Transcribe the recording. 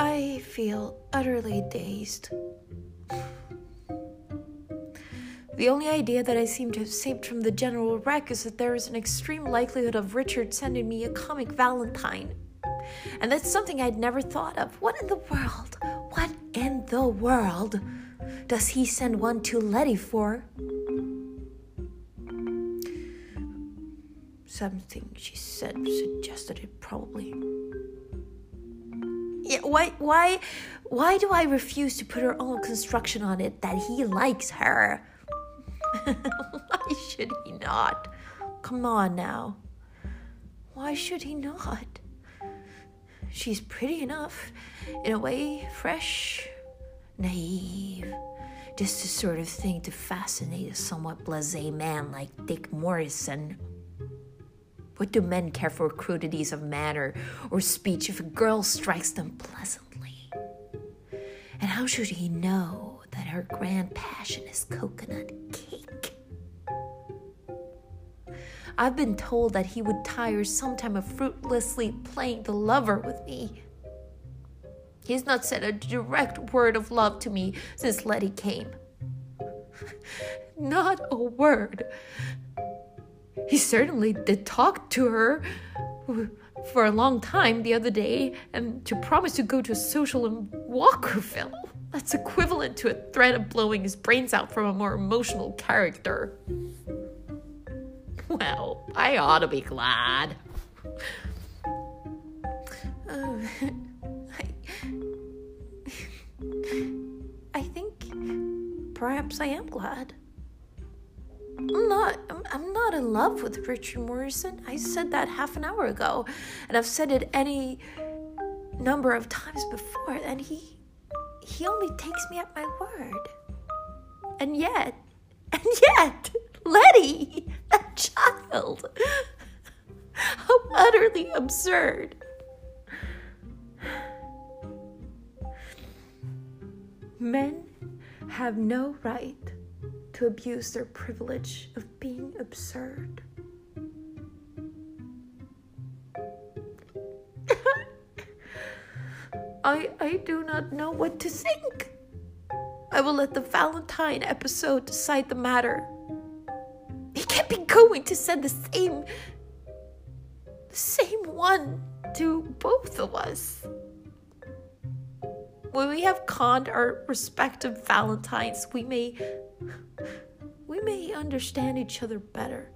I feel utterly dazed. The only idea that I seem to have saved from the general wreck is that there is an extreme likelihood of Richard sending me a comic Valentine. And that's something I'd never thought of. What in the world? What in the world does he send one to Letty for? Something she said suggested it probably. Yeah, why why why do I refuse to put her own construction on it that he likes her? Why should he not? Come on now. Why should he not? She's pretty enough, in a way, fresh, naive. Just the sort of thing to fascinate a somewhat blase man like Dick Morrison. What do men care for crudities of manner or speech if a girl strikes them pleasantly? And how should he know that her grand passion is coconut cake? I've been told that he would tire sometime of fruitlessly playing the lover with me. He's not said a direct word of love to me since Letty came. not a word. He certainly did talk to her for a long time the other day and to promise to go to a social in Walkerville. That's equivalent to a threat of blowing his brains out from a more emotional character. Well, I ought to be glad. Uh, I, I think perhaps I am glad. Not. I'm, not in love with Richard Morrison. I said that half an hour ago, and I've said it any number of times before, and he he only takes me at my word. And yet, and yet, Letty, a child. How utterly absurd. Men have no right to abuse their privilege of being absurd. I, I do not know what to think. I will let the Valentine episode decide the matter. He can't be going to send the same the same one to both of us. When we have conned our respective Valentines, we may we may understand each other better.